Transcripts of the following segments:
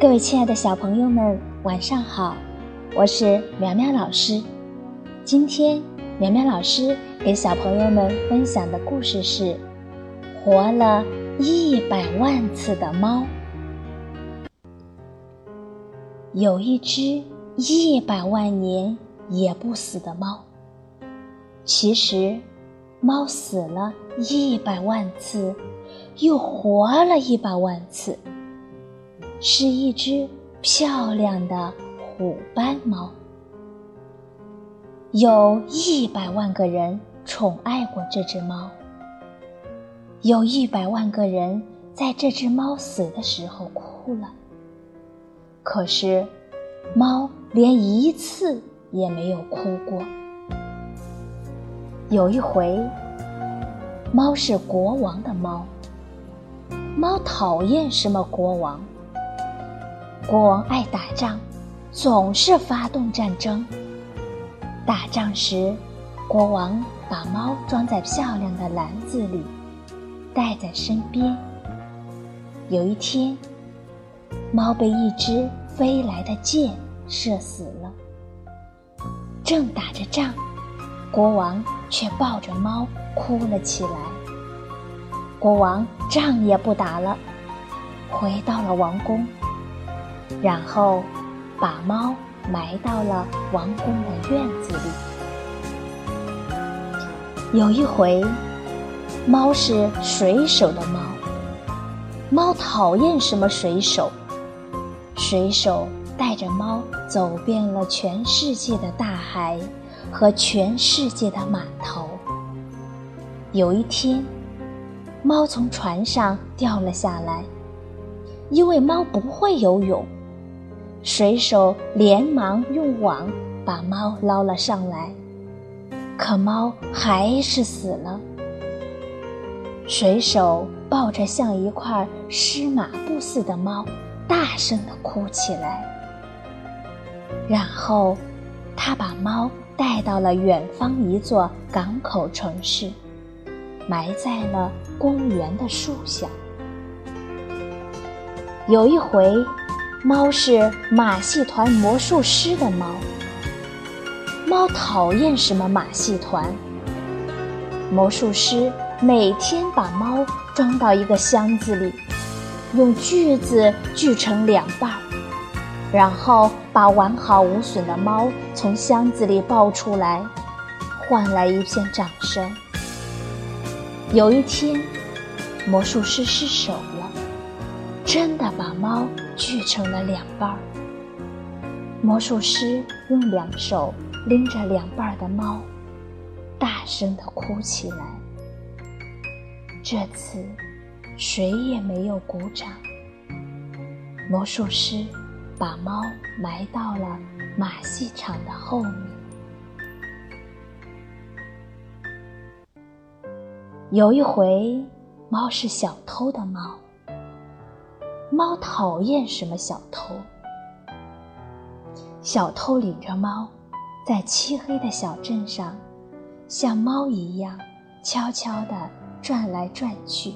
各位亲爱的小朋友们，晚上好！我是苗苗老师。今天苗苗老师给小朋友们分享的故事是《活了一百万次的猫》。有一只一百万年也不死的猫。其实，猫死了一百万次，又活了一百万次。是一只漂亮的虎斑猫，有一百万个人宠爱过这只猫，有一百万个人在这只猫死的时候哭了。可是，猫连一次也没有哭过。有一回，猫是国王的猫，猫讨厌什么国王？国王爱打仗，总是发动战争。打仗时，国王把猫装在漂亮的篮子里，带在身边。有一天，猫被一只飞来的箭射死了。正打着仗，国王却抱着猫哭了起来。国王仗也不打了，回到了王宫。然后，把猫埋到了王宫的院子里。有一回，猫是水手的猫，猫讨厌什么水手？水手带着猫走遍了全世界的大海和全世界的码头。有一天，猫从船上掉了下来，因为猫不会游泳。水手连忙用网把猫捞了上来，可猫还是死了。水手抱着像一块湿抹布似的猫，大声地哭起来。然后，他把猫带到了远方一座港口城市，埋在了公园的树下。有一回。猫是马戏团魔术师的猫。猫讨厌什么马戏团？魔术师每天把猫装到一个箱子里，用锯子锯成两半儿，然后把完好无损的猫从箱子里抱出来，换来一片掌声。有一天，魔术师失手了，真的把猫。锯成了两半儿，魔术师用两手拎着两半的猫，大声的哭起来。这次谁也没有鼓掌。魔术师把猫埋到了马戏场的后面。有一回，猫是小偷的猫。猫讨厌什么小偷？小偷领着猫，在漆黑的小镇上，像猫一样悄悄地转来转去。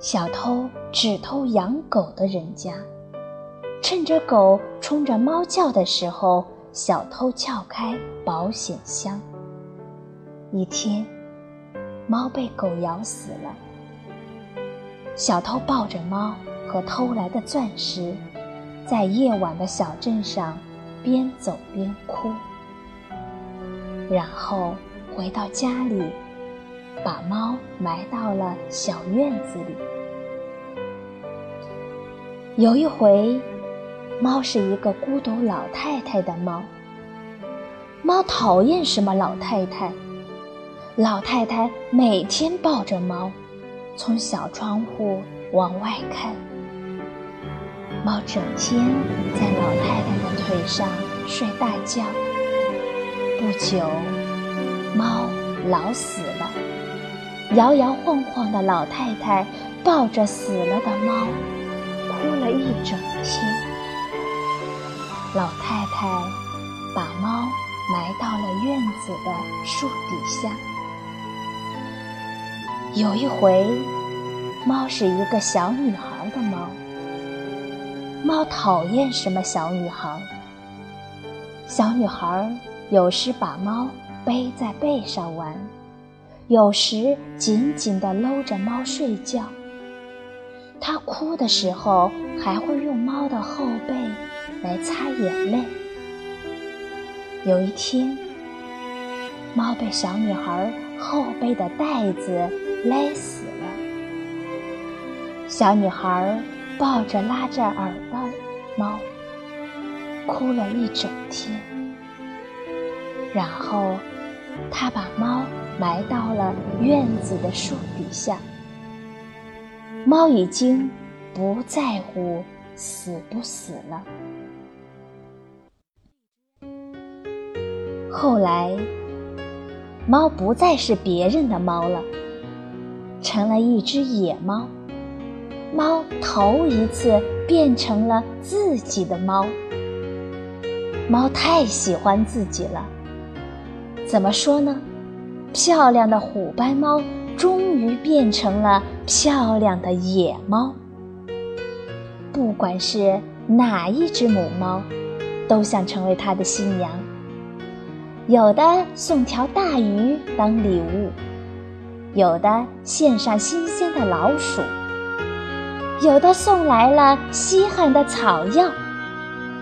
小偷只偷养狗的人家，趁着狗冲着猫叫的时候，小偷撬开保险箱。一天，猫被狗咬死了。小偷抱着猫和偷来的钻石，在夜晚的小镇上边走边哭，然后回到家里，把猫埋到了小院子里。有一回，猫是一个孤独老太太的猫。猫讨厌什么老太太？老太太每天抱着猫。从小窗户往外看，猫整天在老太太的腿上睡大觉。不久，猫老死了，摇摇晃晃的老太太抱着死了的猫，哭了一整天。老太太把猫埋到了院子的树底下。有一回，猫是一个小女孩的猫。猫讨厌什么小女孩。小女孩有时把猫背在背上玩，有时紧紧地搂着猫睡觉。她哭的时候还会用猫的后背来擦眼泪。有一天，猫被小女孩后背的带子勒死了。小女孩抱着拉着耳的猫，哭了一整天。然后，她把猫埋到了院子的树底下。猫已经不在乎死不死了。后来，猫不再是别人的猫了，成了一只野猫。猫头一次变成了自己的猫。猫太喜欢自己了。怎么说呢？漂亮的虎斑猫终于变成了漂亮的野猫。不管是哪一只母猫，都想成为它的新娘。有的送条大鱼当礼物，有的献上新鲜的老鼠，有的送来了稀罕的草药，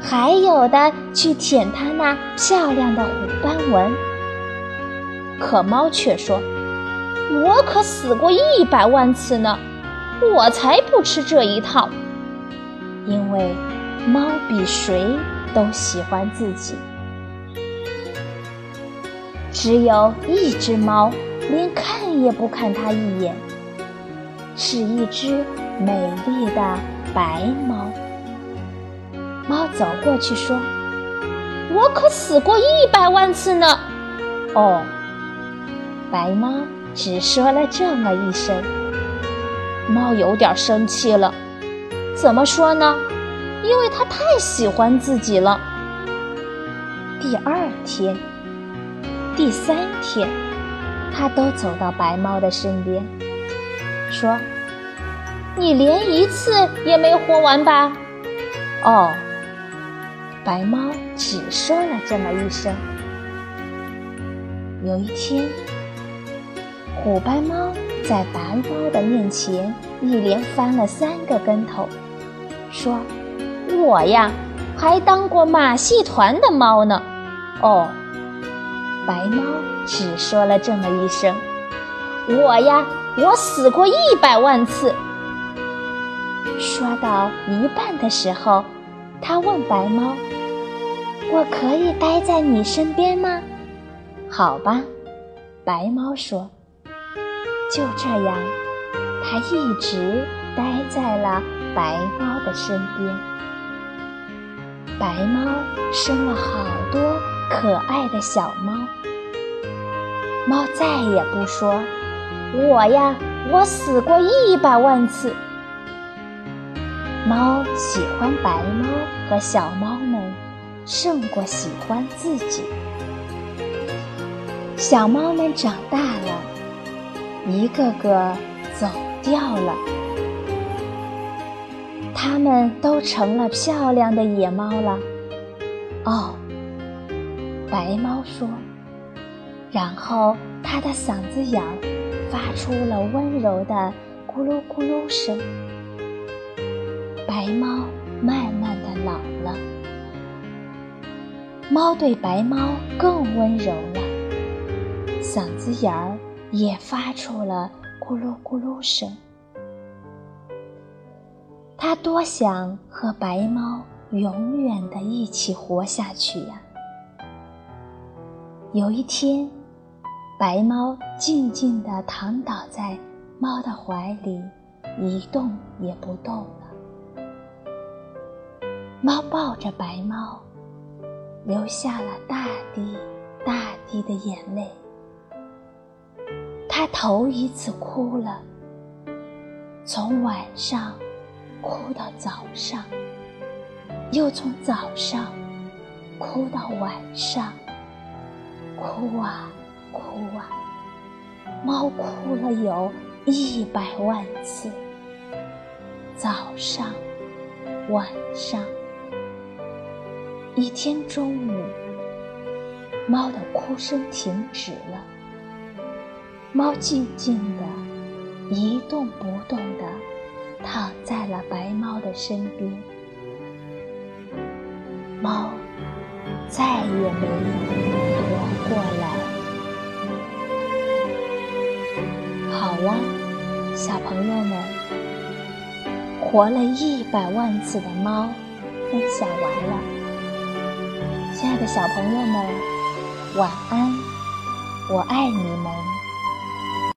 还有的去舔它那漂亮的虎斑纹。可猫却说：“我可死过一百万次呢，我才不吃这一套。因为猫比谁都喜欢自己。”只有一只猫，连看也不看它一眼，是一只美丽的白猫。猫走过去说：“我可死过一百万次呢。”哦，白猫只说了这么一声。猫有点生气了，怎么说呢？因为它太喜欢自己了。第二天。第三天，他都走到白猫的身边，说：“你连一次也没活完吧？”哦，白猫只说了这么一声。有一天，虎斑猫在白猫的面前一连翻了三个跟头，说：“我呀，还当过马戏团的猫呢。”哦。白猫只说了这么一声：“我呀，我死过一百万次。”说到一半的时候，他问白猫：“我可以待在你身边吗？”“好吧。”白猫说。就这样，它一直待在了白猫的身边。白猫生了好多。可爱的小猫，猫再也不说：“我呀，我死过一百万次。”猫喜欢白猫和小猫们，胜过喜欢自己。小猫们长大了，一个个走掉了，它们都成了漂亮的野猫了。哦。白猫说，然后它的嗓子眼发出了温柔的咕噜咕噜声。白猫慢慢的老了，猫对白猫更温柔了，嗓子眼儿也发出了咕噜咕噜声。它多想和白猫永远的一起活下去呀！有一天，白猫静静地躺倒在猫的怀里，一动也不动了。猫抱着白猫，流下了大滴大滴的眼泪。它头一次哭了，从晚上哭到早上，又从早上哭到晚上。哭啊，哭啊！猫哭了有一百万次。早上，晚上，一天中午，猫的哭声停止了。猫静静的，一动不动的躺在了白猫的身边。猫再也没有小朋友们，活了一百万次的猫分享完了。亲爱的小朋友们，晚安，我爱你们。